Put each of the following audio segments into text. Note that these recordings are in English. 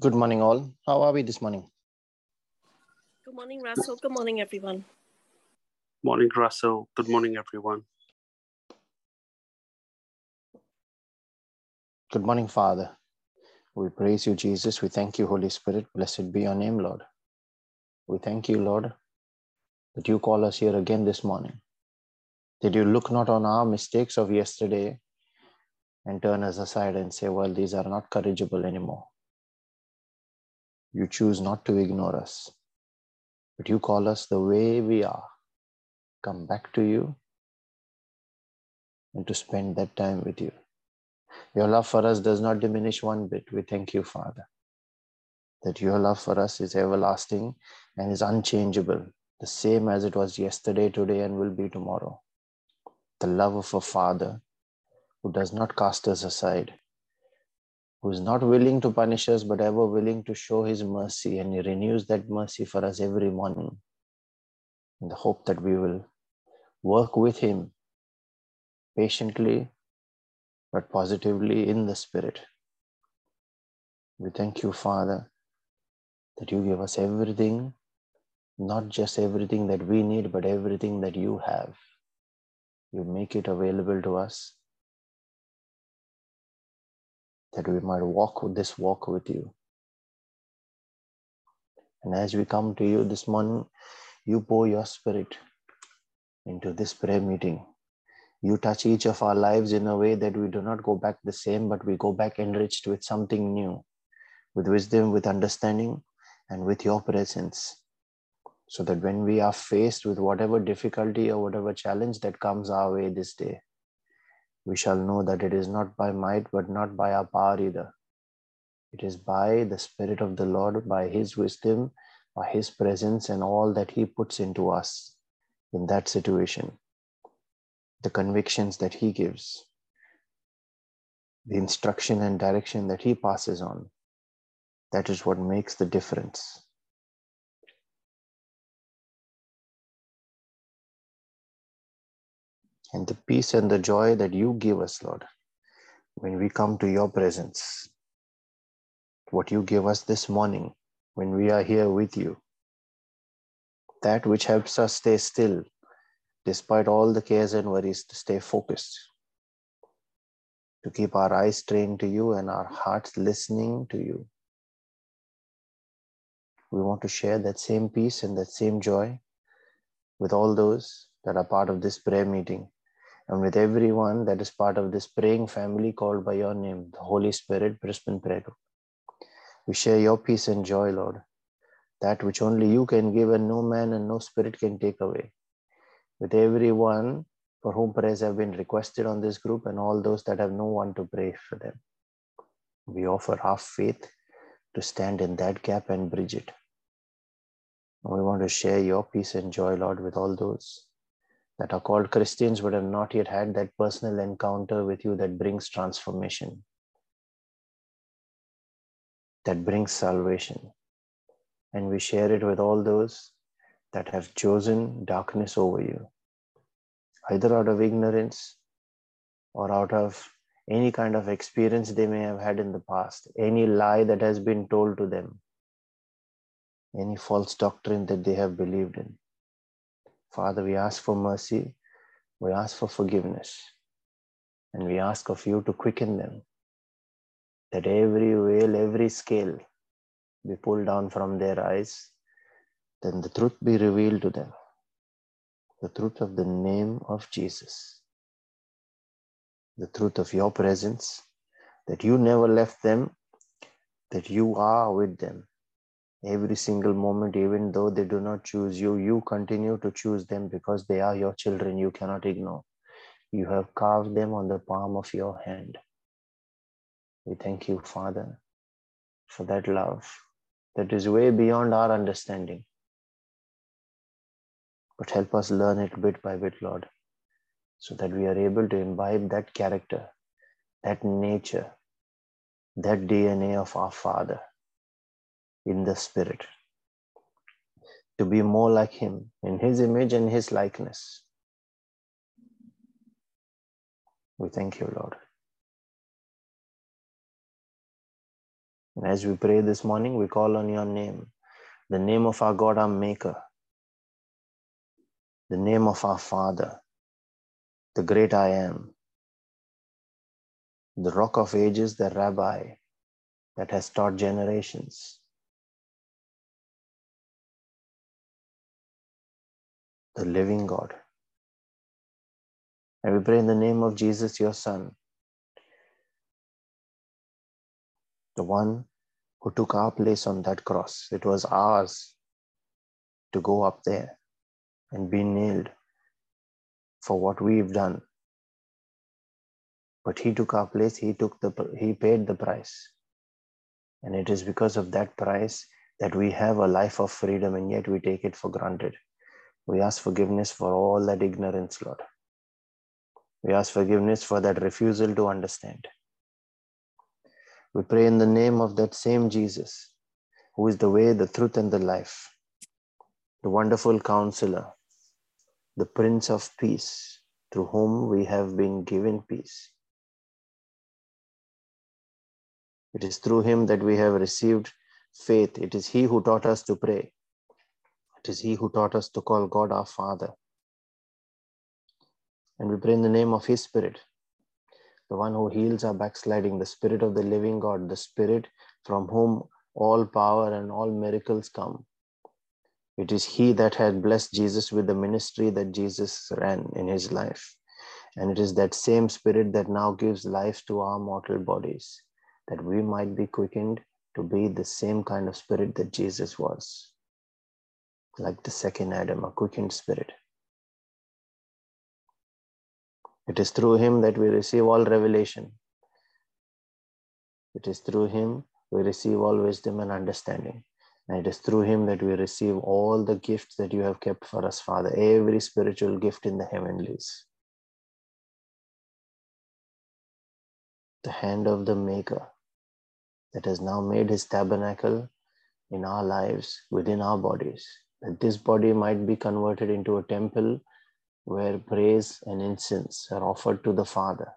Good morning, all. How are we this morning? Good morning, Russell. Good morning, everyone. Morning, Russell. Good morning, everyone. Good morning, Father. We praise you, Jesus. We thank you, Holy Spirit. Blessed be your name, Lord. We thank you, Lord, that you call us here again this morning. Did you look not on our mistakes of yesterday and turn us aside and say, well, these are not corrigible anymore? You choose not to ignore us, but you call us the way we are. Come back to you and to spend that time with you. Your love for us does not diminish one bit. We thank you, Father, that your love for us is everlasting and is unchangeable, the same as it was yesterday, today, and will be tomorrow. The love of a Father who does not cast us aside, who is not willing to punish us, but ever willing to show his mercy, and he renews that mercy for us every morning in the hope that we will work with him patiently but positively in the Spirit. We thank you, Father, that you give us everything, not just everything that we need, but everything that you have. You make it available to us that we might walk this walk with you. And as we come to you this morning, you pour your spirit into this prayer meeting you touch each of our lives in a way that we do not go back the same, but we go back enriched with something new, with wisdom, with understanding, and with your presence. So that when we are faced with whatever difficulty or whatever challenge that comes our way this day, we shall know that it is not by might, but not by our power either. It is by the Spirit of the Lord, by His wisdom, by His presence, and all that He puts into us in that situation the convictions that he gives, the instruction and direction that he passes on. That is what makes the difference. And the peace and the joy that you give us, Lord, when we come to your presence, what you give us this morning when we are here with you, that which helps us stay still despite all the cares and worries, to stay focused, to keep our eyes trained to you and our hearts listening to you. We want to share that same peace and that same joy with all those that are part of this prayer meeting and with everyone that is part of this praying family called by your name, the Holy Spirit Brisbane Prayer Group. We share your peace and joy, Lord, that which only you can give and no man and no spirit can take away with everyone for whom prayers have been requested on this group and all those that have no one to pray for them. We offer our faith to stand in that gap and bridge it. We want to share your peace and joy, Lord, with all those that are called Christians but have not yet had that personal encounter with you that brings transformation, that brings salvation. And we share it with all those that have chosen darkness over you, either out of ignorance or out of any kind of experience they may have had in the past, any lie that has been told to them, any false doctrine that they have believed in. Father, we ask for mercy, we ask for forgiveness, and we ask of you to quicken them, that every veil, every scale be pulled down from their eyes then the truth be revealed to them. The truth of the name of Jesus, the truth of your presence, that you never left them, that you are with them every single moment, even though they do not choose you, you continue to choose them because they are your children. You cannot ignore. You have carved them on the palm of your hand. We thank you, Father, for that love that is way beyond our understanding but help us learn it bit by bit, Lord, so that we are able to imbibe that character, that nature, that DNA of our Father in the Spirit, to be more like Him in His image and His likeness. We thank you, Lord. And as we pray this morning, we call on your name, the name of our God, our Maker, the name of our Father, the great I am, the rock of ages, the Rabbi that has taught generations. The living God. And we pray in the name of Jesus, your Son, the one who took our place on that cross. It was ours to go up there and be nailed for what we've done. But he took our place, he took the he paid the price. And it is because of that price that we have a life of freedom and yet we take it for granted. We ask forgiveness for all that ignorance, Lord. We ask forgiveness for that refusal to understand. We pray in the name of that same Jesus, who is the way, the truth, and the life, the wonderful counselor, the Prince of Peace, through whom we have been given peace. It is through him that we have received faith. It is he who taught us to pray. It is he who taught us to call God our Father. And we pray in the name of his Spirit, the one who heals our backsliding, the Spirit of the living God, the Spirit from whom all power and all miracles come. It is He that had blessed Jesus with the ministry that Jesus ran in His life. And it is that same Spirit that now gives life to our mortal bodies, that we might be quickened to be the same kind of Spirit that Jesus was. Like the second Adam, a quickened Spirit. It is through him that we receive all revelation. It is through him we receive all wisdom and understanding. And it is through him that we receive all the gifts that you have kept for us, Father, every spiritual gift in the heavenlies. The hand of the Maker that has now made his tabernacle in our lives, within our bodies, this body might be converted into a temple where praise and incense are offered to the Father.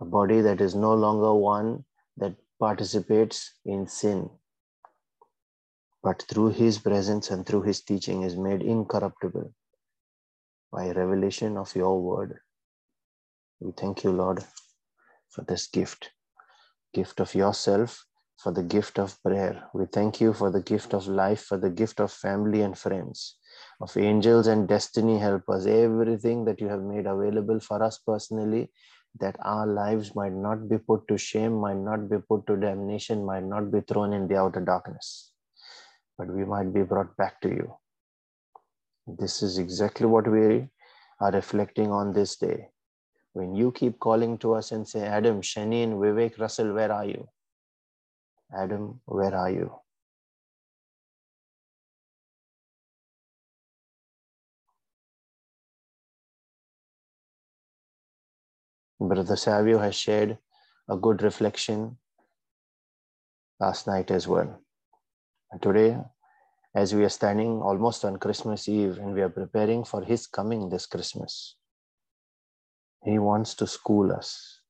A body that is no longer one that participates in sin, but through His presence and through His teaching is made incorruptible by revelation of your word. We thank you, Lord, for this gift, gift of yourself, for the gift of prayer. We thank you for the gift of life, for the gift of family and friends of angels and destiny helpers, everything that you have made available for us personally, that our lives might not be put to shame, might not be put to damnation, might not be thrown in the outer darkness, but we might be brought back to you. This is exactly what we are reflecting on this day. When you keep calling to us and say, Adam, Shanin, Vivek, Russell, where are you? Adam, where are you? Brother Savio has shared a good reflection last night as well. And today, as we are standing almost on Christmas Eve and we are preparing for His coming this Christmas, He wants to school us.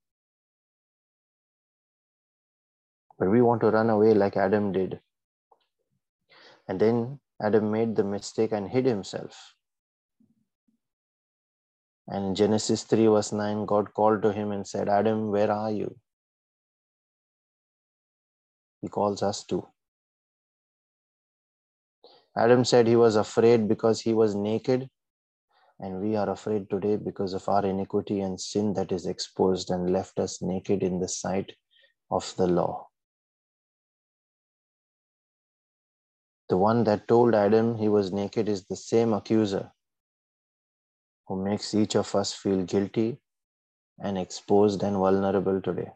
But we want to run away like Adam did. And then Adam made the mistake and hid himself. And in Genesis 3, verse 9, God called to him and said, Adam, where are you? He calls us too. Adam said he was afraid because he was naked, and we are afraid today because of our iniquity and sin that is exposed and left us naked in the sight of the law. The one that told Adam he was naked is the same accuser who makes each of us feel guilty and exposed and vulnerable today.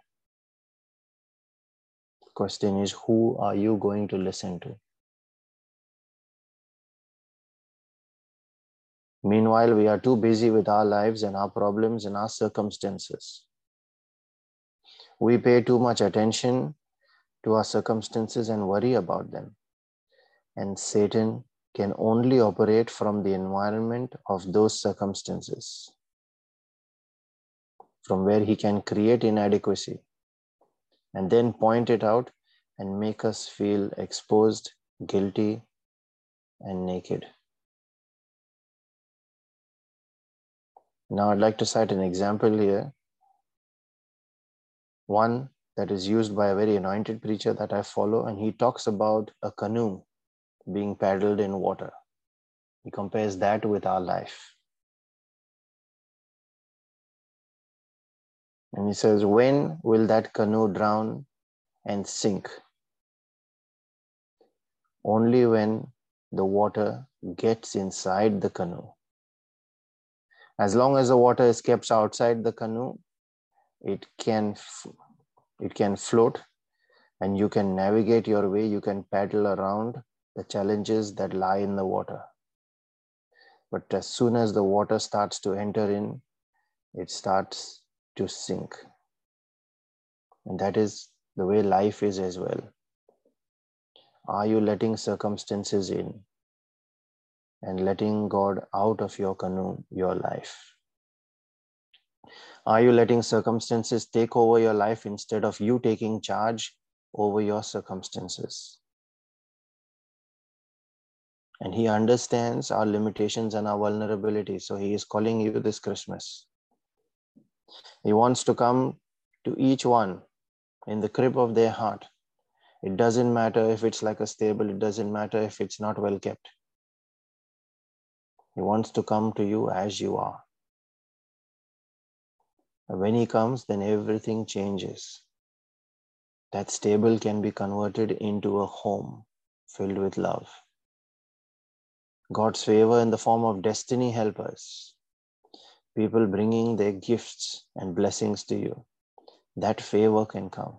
The question is who are you going to listen to? Meanwhile, we are too busy with our lives and our problems and our circumstances. We pay too much attention to our circumstances and worry about them. And Satan can only operate from the environment of those circumstances, from where he can create inadequacy and then point it out and make us feel exposed, guilty, and naked. Now, I'd like to cite an example here. One that is used by a very anointed preacher that I follow, and he talks about a canoe being paddled in water. He compares that with our life. And he says, When will that canoe drown and sink? Only when the water gets inside the canoe. As long as the water is kept outside the canoe, it can it can float and you can navigate your way you can paddle around the challenges that lie in the water. But as soon as the water starts to enter in it starts to sink. And that is the way life is as well. Are you letting circumstances in and letting god out of your canoe your life? Are you letting circumstances take over your life instead of you taking charge over your circumstances? And He understands our limitations and our vulnerabilities. So He is calling you this Christmas. He wants to come to each one in the crib of their heart. It doesn't matter if it's like a stable, it doesn't matter if it's not well kept. He wants to come to you as you are. When he comes, then everything changes. That stable can be converted into a home filled with love. God's favor in the form of destiny helpers, people bringing their gifts and blessings to you. That favor can come.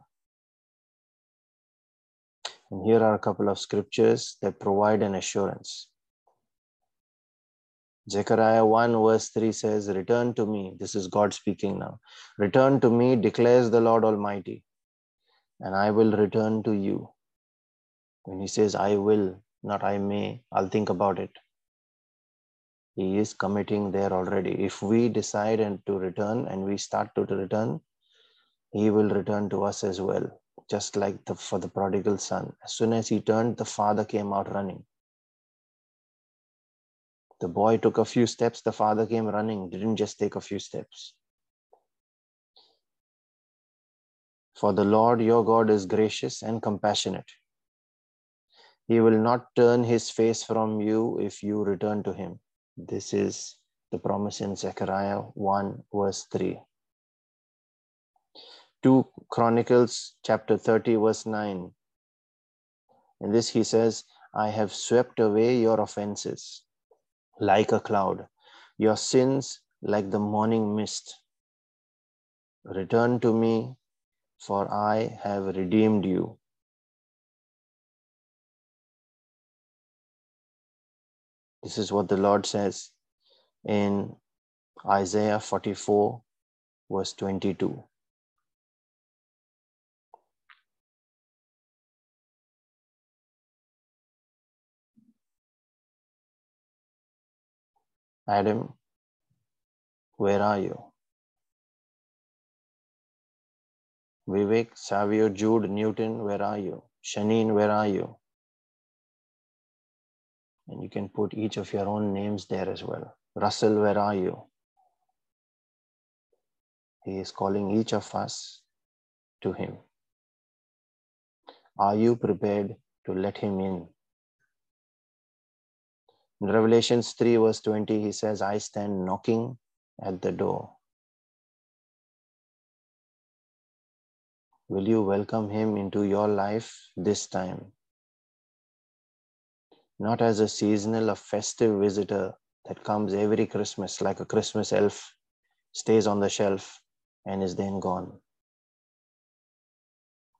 And here are a couple of scriptures that provide an assurance. Zechariah 1 verse 3 says, Return to me. This is God speaking now. Return to me, declares the Lord Almighty, and I will return to you. When he says, I will, not I may, I'll think about it. He is committing there already. If we decide and to return and we start to return, he will return to us as well, just like the, for the prodigal son. As soon as he turned, the father came out running. The boy took a few steps, the father came running, didn't just take a few steps. For the Lord your God is gracious and compassionate. He will not turn his face from you if you return to him. This is the promise in Zechariah 1, verse 3. 2 Chronicles chapter 30, verse 9. In this he says, I have swept away your offenses like a cloud, your sins like the morning mist. Return to me, for I have redeemed you. This is what the Lord says in Isaiah 44, verse 22. Adam, where are you? Vivek, Savio, Jude, Newton, where are you? Shanine, where are you? And you can put each of your own names there as well. Russell, where are you? He is calling each of us to Him. Are you prepared to let Him in? In Revelations 3, verse 20, he says, I stand knocking at the door. Will you welcome him into your life this time? Not as a seasonal, a festive visitor that comes every Christmas, like a Christmas elf, stays on the shelf and is then gone.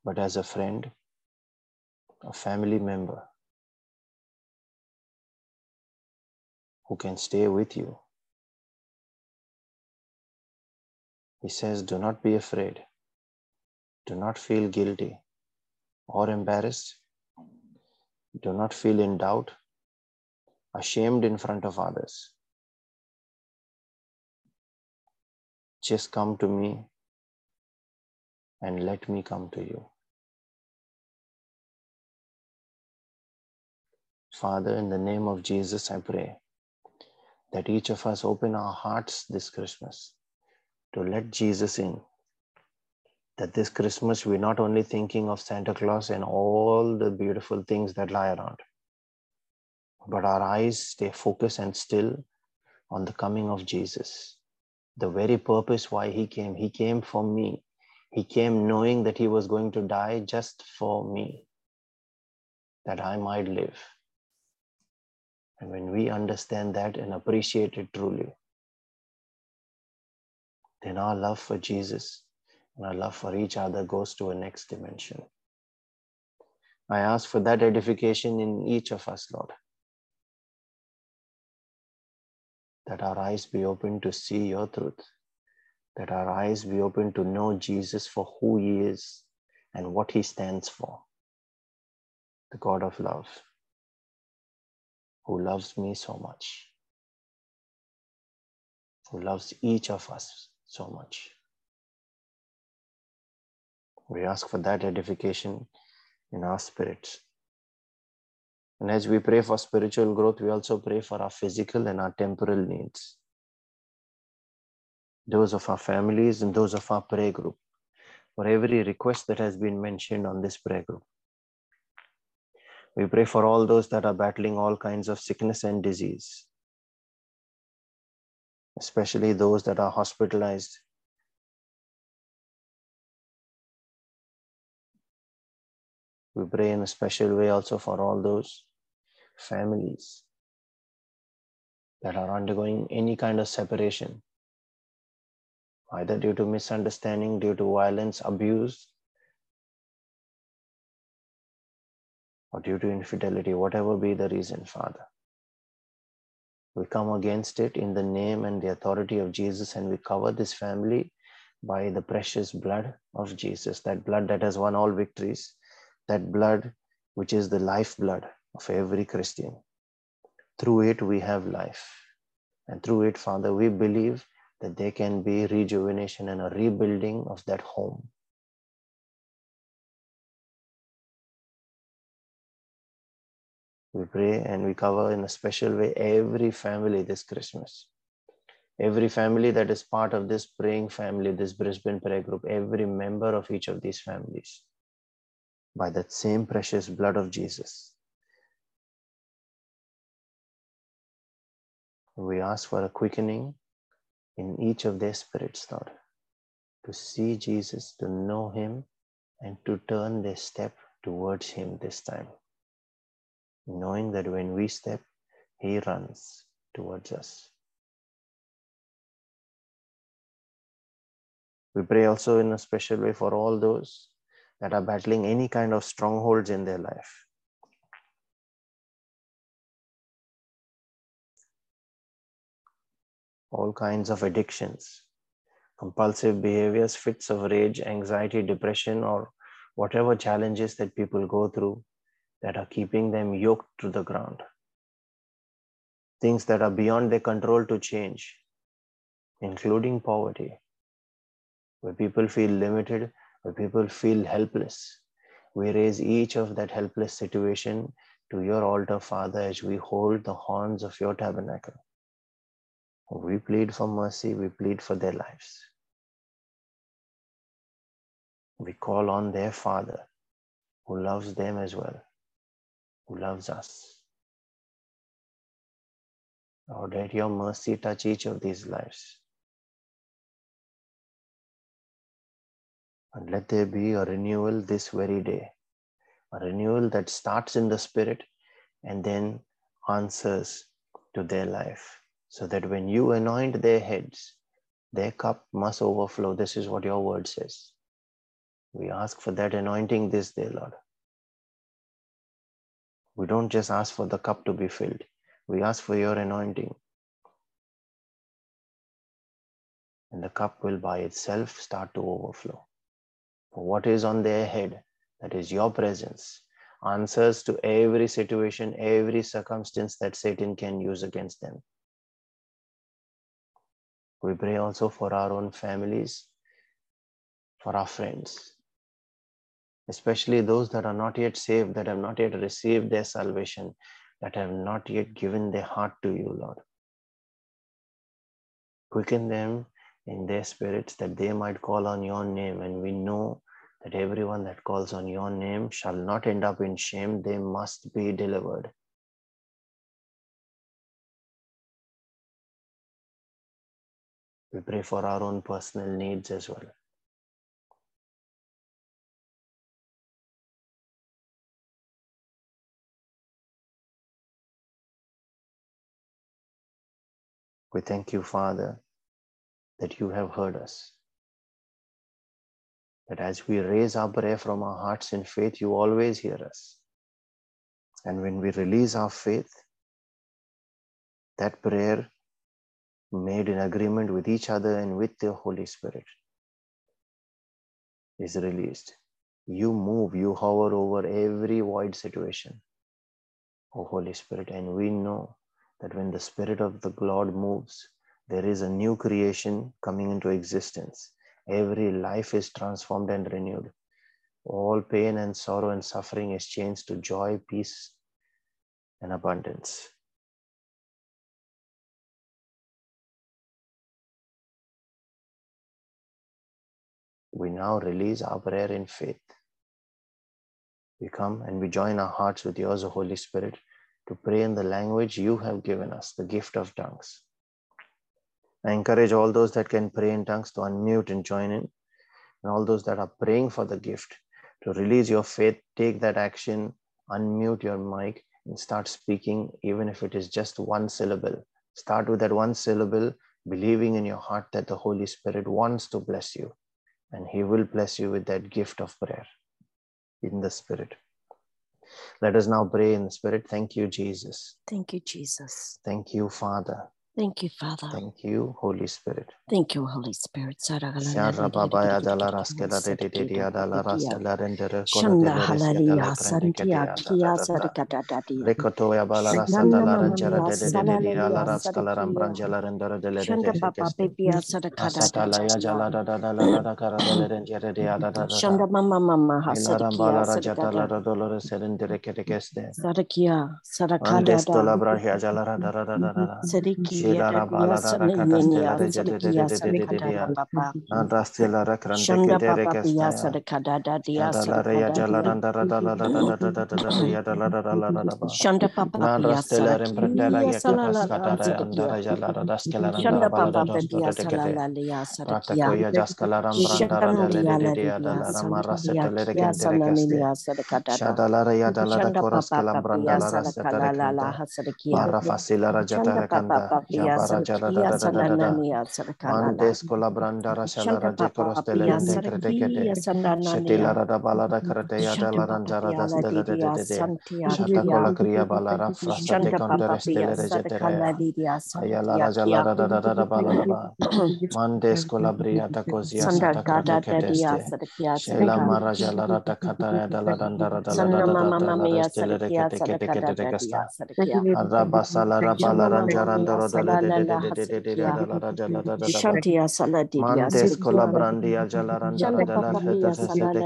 But as a friend, a family member, who can stay with you. He says, Do not be afraid. Do not feel guilty or embarrassed. Do not feel in doubt, ashamed in front of others. Just come to me and let me come to you. Father, in the name of Jesus, I pray that each of us open our hearts this Christmas to let Jesus in that this Christmas we're not only thinking of Santa Claus and all the beautiful things that lie around, but our eyes stay focused and still on the coming of Jesus. The very purpose why he came. He came for me. He came knowing that he was going to die just for me, that I might live. And when we understand that and appreciate it truly, then our love for Jesus and our love for each other goes to a next dimension. I ask for that edification in each of us, Lord. That our eyes be open to see your truth, that our eyes be open to know Jesus for who he is and what he stands for the God of love who loves me so much, who loves each of us so much. We ask for that edification in our spirits. And as we pray for spiritual growth, we also pray for our physical and our temporal needs. Those of our families and those of our prayer group, for every request that has been mentioned on this prayer group. We pray for all those that are battling all kinds of sickness and disease, especially those that are hospitalized. We pray in a special way also for all those families that are undergoing any kind of separation, either due to misunderstanding, due to violence, abuse, or due to infidelity, whatever be the reason, Father. We come against it in the name and the authority of Jesus, and we cover this family by the precious blood of Jesus, that blood that has won all victories, that blood which is the lifeblood of every Christian. Through it, we have life. And through it, Father, we believe that there can be rejuvenation and a rebuilding of that home we pray and we cover in a special way every family this Christmas. Every family that is part of this praying family, this Brisbane prayer group, every member of each of these families, by that same precious blood of Jesus. We ask for a quickening in each of their spirits, Lord, to see Jesus, to know Him, and to turn their step towards Him this time knowing that when we step, He runs towards us. We pray also in a special way for all those that are battling any kind of strongholds in their life. All kinds of addictions, compulsive behaviors, fits of rage, anxiety, depression, or whatever challenges that people go through that are keeping them yoked to the ground. Things that are beyond their control to change, including poverty, where people feel limited, where people feel helpless. We raise each of that helpless situation to your altar, Father, as we hold the horns of your tabernacle. We plead for mercy, we plead for their lives. We call on their Father who loves them as well who loves us. Lord, let your mercy touch each of these lives. And let there be a renewal this very day, a renewal that starts in the spirit and then answers to their life. So that when you anoint their heads, their cup must overflow. This is what your word says. We ask for that anointing this day, Lord. We don't just ask for the cup to be filled, we ask for your anointing. And the cup will by itself start to overflow. What is on their head, that is your presence, answers to every situation, every circumstance that Satan can use against them. We pray also for our own families, for our friends, especially those that are not yet saved, that have not yet received their salvation. that have not yet given their heart to you, Lord. Quicken them in their spirits that they might call on your name. And we know that everyone that calls on your name shall not end up in shame, they must be delivered. We pray for our own personal needs as well. We thank you, Father, that you have heard us. That as we raise our prayer from our hearts in faith, you always hear us. And when we release our faith, that prayer made in agreement with each other and with the Holy Spirit is released. You move, you hover over every void situation, O Holy Spirit. And we know that when the Spirit of the Lord moves, there is a new creation coming into existence. Every life is transformed and renewed. All pain and sorrow and suffering is changed to joy, peace, and abundance. We now release our prayer in faith. We come and we join our hearts with yours, Holy Spirit, to pray in the language you have given us, the gift of tongues. I encourage all those that can pray in tongues to unmute and join in, and all those that are praying for the gift to release your faith, take that action, unmute your mic, and start speaking, even if it is just one syllable. Start with that one syllable, believing in your heart that the Holy Spirit wants to bless you, and He will bless you with that gift of prayer in the Spirit. Let us now pray in the Spirit. Thank you, Jesus. Thank you, Jesus. Thank you, Father. Thank you, Father. Thank you, Holy Spirit. Thank you, Holy Spirit. Sarra baba ya raskela de de raskela rendere kono de santia kia sarikata dadi. Rekoto bala rasala la de de de de ya de de. Shanda baba baby ya sarikata jala da da da la de rendere. Shanda mama mama serendere brahia jala Shanda papa. papa Mandes kolabrandara shala Shanda raje Papa Papia korostelende krete Sadakia kete Shetila Sananania rada balada krate ya Shanda dala Papa ranjara das Piala de de de de Lydia de de. Santia Shata Kia kola kriya balara frasta te Shanda Papa contere Pia stele rejetere Sadakala ya. Lydia Ayala Santia rajala Kia rada da da da balada ba. Mandes kola bria ta kozia Sanda sata krate Gada Dadia keteste. Sadakia Shela Sadaka maraja la rata kata ya dala dandara dala da Sanna da da Mama da la Mia restele Sadakia rekete kete kete Sadakada de Dadia salala hasekia shantia saladidia mantes colabrandia jalara jalara salala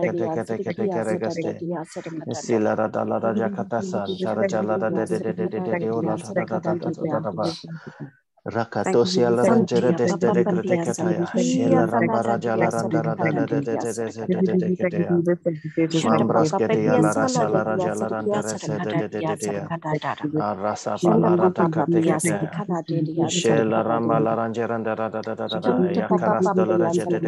dala rajala da da da ba. Shantia Saladidia Mandes kola Sadakia brandia jala randara Shanda dala Papa fete Pia sete kete Salalalia kete kete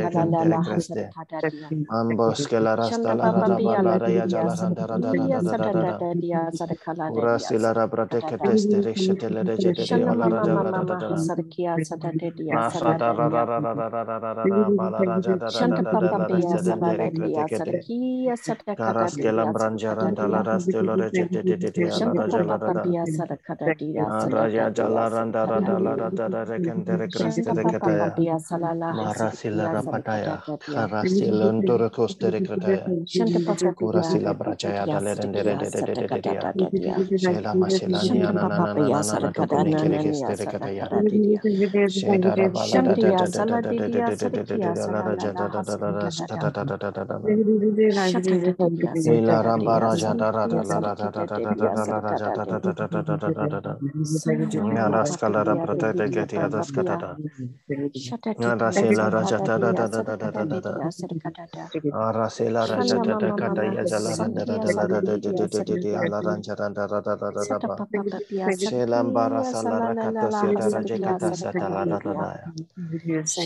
Sadakia kere keste. Sadadadia Sadakada Sila da da la da jakata san jara jala da de de de de de de Sadakada de ola Dadia da da da da da da da Dadia da ba rakato siala ranjere Santia deste Papa de krete Papia ketaya Sadakia shela rambara Saladadia jala randara da Sadakada la de de Dadia de de se de Sadakada de de de de ya Shanda mambras Papa kete Papia yala rasala Saladadia rajala Sadakia randare se de Sadakada de de Dadia de de ya Sadakada Dada arasa Shanda pala rata Papa kate Papia ketaya Sadakada Dadia shela Sadakada rambala ranjera da da da da da da da Shanta ya papa karas papa dola ya de de sarakala la kentere la kreste hasarakada dia. Ambos que la rasta Shanta la papa rada pia la bala ya dia jala randara da da saraki ya da da da da sadada da da dia sarakala da Ura dia silara brate sarakada da. keteste reshetele rejete de Shana olara mama jala mama da da mama da da. hasaraki ya sadada dia Nasata sadada ra ra dia. ra ra ra ra ra ra ra ra balara ja da da da Shanta da da papa la pia resedendere salala dia krete kete. saraki ya sadakada Karas dia kelam sarakada branjaranda la dia. raste lo rejete de de de Shanta alara jala papa da da. pia sarakada dia sadada Raja dia jala randa ra sarakada da la dia. da da da rekendere kreste Shanta de papa ketaya. pia salala hasaraki Marasila ya sarakada rapataya. dia. Karasila ndoro koste de kretaya. Shanta papa pia Kurasila brajaya dia da le rendere sadakia de de de de de de ya. sadakada dia. Shela masila Shanta niya na na papa na na pia na na na sadakada tokone na kere na niya keste de ketaya kadadiya. Shedara bala da da Shantiya da da da da saladiya da da da da sadikiya da la ra ja da da da da da salalala da da da da da da da. Shatadadiya Ila ram ba ra sadadadiya ja da ra da sadikiya la ra da da da da da sadikidadiya da la ra ja da da da da da da da da da da. Ya Sanamama ras kala ra papadiya prata te ke didiya ti adas ka da papapiya. da. Ya ra se la ra ja da da da da da da da da da. Shakadadiya sadikadadiya. Ah, ra se la ra ja da da ka da ya ja la ra da da Santiya da la da da da saladiya da da da da ya la ra sadikadadiya. ja da da da da da da da ba. Satapapapiya Shelam bara sadikiya salara kato salalalala sieta Raja Kata Satala Radaya.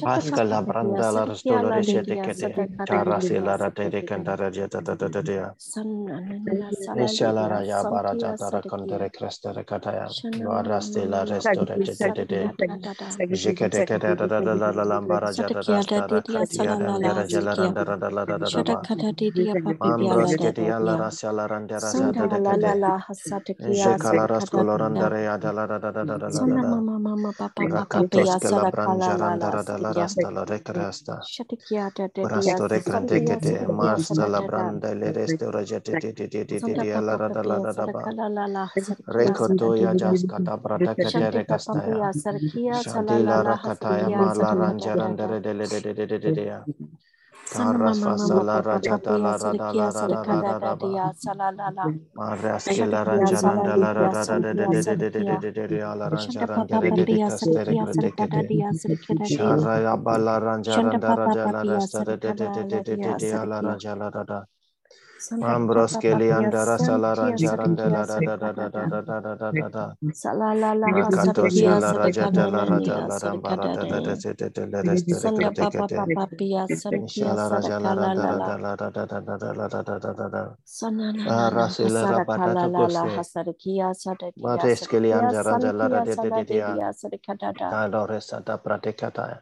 Pasca la branda la restolo de sete kete. Tara se la rate de cantara jeta da da da da. Nisha la raya bara jata ra kantere kresta ra kataya. Vara se la restore jete de de. Jeke de kete da da da da la lambara jata ra stara katia da da da jela randa da da da da da. Ambros kete ya rasya la randa ra jata de kete. Jeka la randa re ya da la da da. Rakatos ke la branjarandara dalla rasta la recrasta. Brasto recrate che te marsta la branda le reste rajete ti ti ti ti ti alla rada la rada ba. Recoto ya jas kata brata che te recasta ya. Shanti la rakata ya ma la ranjarandara delle de de ya. Karasfasala rajadala Ambros papa papaya Keliandara santiya Salaranjarandela sadakiya da da da da sadakada da da. da da da da da da. Salalala Rakatoshka sadakiya la sadakada Rajata la Rata naniya la Rambara sadakada da da da de. da da da la resta Santa papa recretekete. papaya sadakiya Nishala Raja la sadakala Randara lala. da la da da da da da da da da da da. Sananana Rasila Rabata hasarakala lala Tokoske. hasadakiya sadakiya Mates sadakiya Kelianjaranja la da santiya da da da da. saladiya sadakada da. Kadoresa da Pratekata.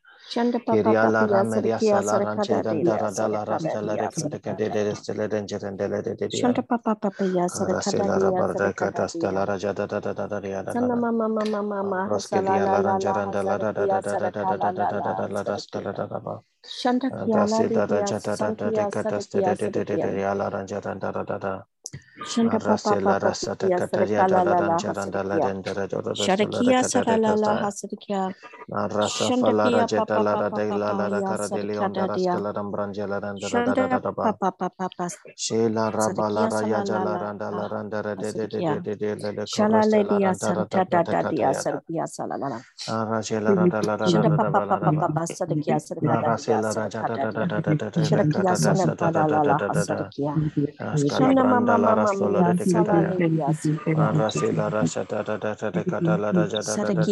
Papa Kiria la papaya Ramelia Sala sadakada Rancherandara diya la Rasta la diya recretekete sadakada. de Restele Rangerandele de Dia. Shanta papa papaya sadakada Rasila diya Rabarda sadakada Katastela diya. Raja da da da da da da da da Sana mama mama mama hasala Broskelia la la la la ranjaranda la da da da da da da da da da da da la da la da da ba. Shanta kiyala Dasi da da diya jata da da de santiya kataste sadakiya de de de de de ya la ranjaranda da da da. Rasela rasata kataya daladan la ra so la de ka da ya ra se la ra sa da da da da ka da la ra ja da da da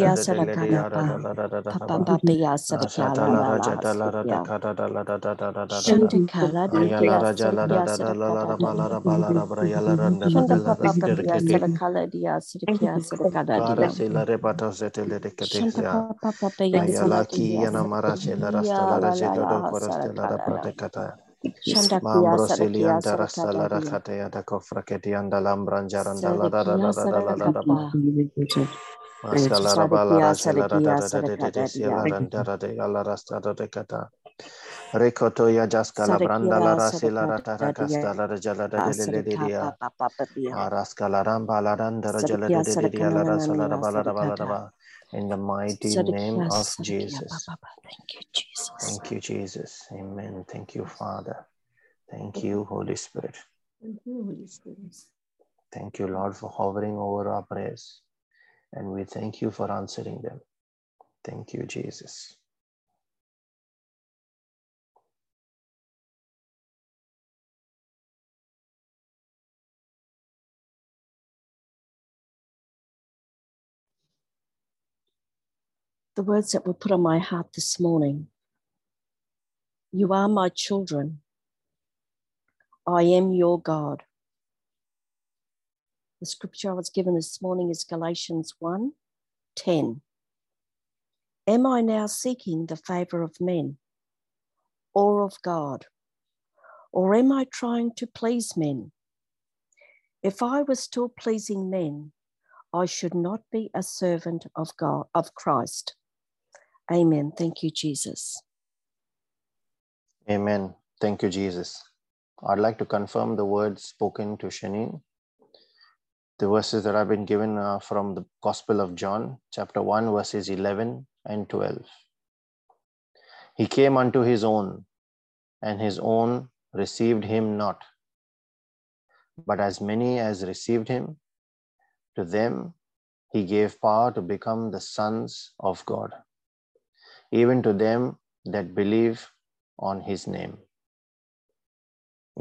da de ya ra da la ra da da pa pa de ya sa de ka la ra ja da la ra da ka da da la ra da da da da shin de ka la de ya la ra ja la ra da da la la ra ba la ra ba la ra bra ya la ra da da da la de de de de ka la de ya sa de ka sa de ka da de ra se la re ba ta se te le de ka de ya ya la Rekoto ya jaska la branda la rasi rata rakasta la rajala da dele diria. Araska la ramba la randa rajala da dele diria la rasa la raba la raba la raba. In the mighty name of Jesus. Thank you, Jesus. Thank you, Jesus. Amen. Thank you, Father. Thank you, Holy Spirit. Thank you, Holy Spirit. Thank you, Lord, for hovering over our prayers. And we thank you for answering them. Thank you, Jesus. The words that were put on my heart this morning You are my children. I am your God. The scripture I was given this morning is Galatians 1 10. Am I now seeking the favor of men or of God? Or am I trying to please men? If I were still pleasing men, I should not be a servant of God, of Christ. Amen. Thank you, Jesus. Amen. Thank you, Jesus. I'd like to confirm the words spoken to Shanin. The verses that I've been given are from the Gospel of John, chapter 1, verses 11 and 12. He came unto his own, and his own received him not. But as many as received him, to them he gave power to become the sons of God, even to them that believe on his name.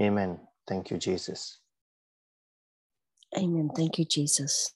Amen. Thank you, Jesus. Amen. Thank you, Jesus.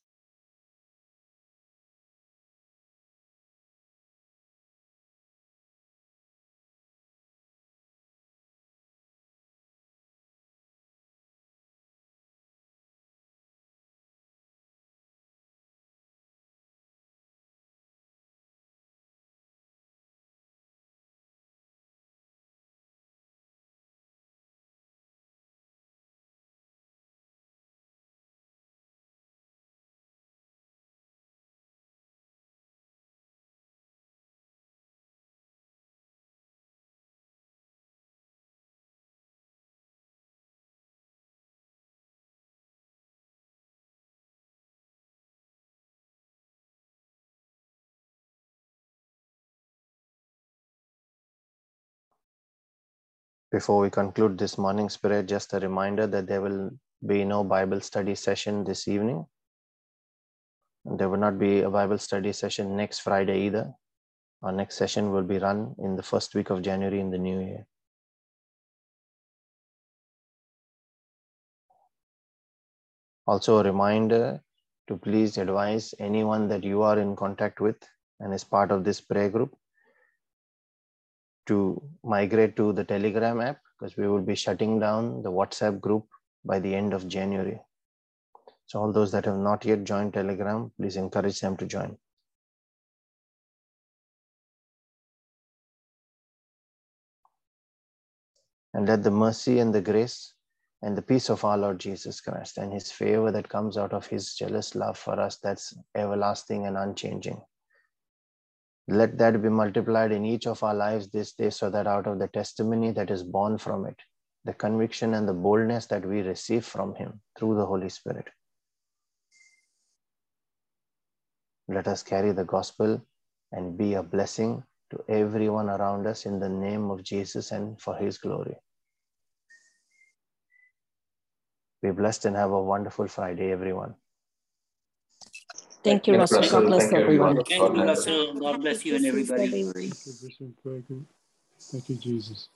Before we conclude this morning's prayer, just a reminder that there will be no Bible study session this evening. There will not be a Bible study session next Friday either. Our next session will be run in the first week of January in the new year. Also, a reminder to please advise anyone that you are in contact with and is part of this prayer group to migrate to the Telegram app because we will be shutting down the WhatsApp group by the end of January. So, all those that have not yet joined Telegram, please encourage them to join. And let the mercy and the grace and the peace of our Lord Jesus Christ and his favor that comes out of his jealous love for us that's everlasting and unchanging. Let that be multiplied in each of our lives this day so that out of the testimony that is born from it, the conviction and the boldness that we receive from him through the Holy Spirit, let us carry the gospel and be a blessing to everyone around us in the name of Jesus and for his glory. Be blessed and have a wonderful Friday, everyone. Thank you, Russell. God bless Thank everyone. everyone. Thank you, Russell. God bless you and everybody. everyone. Thank you, Jesus.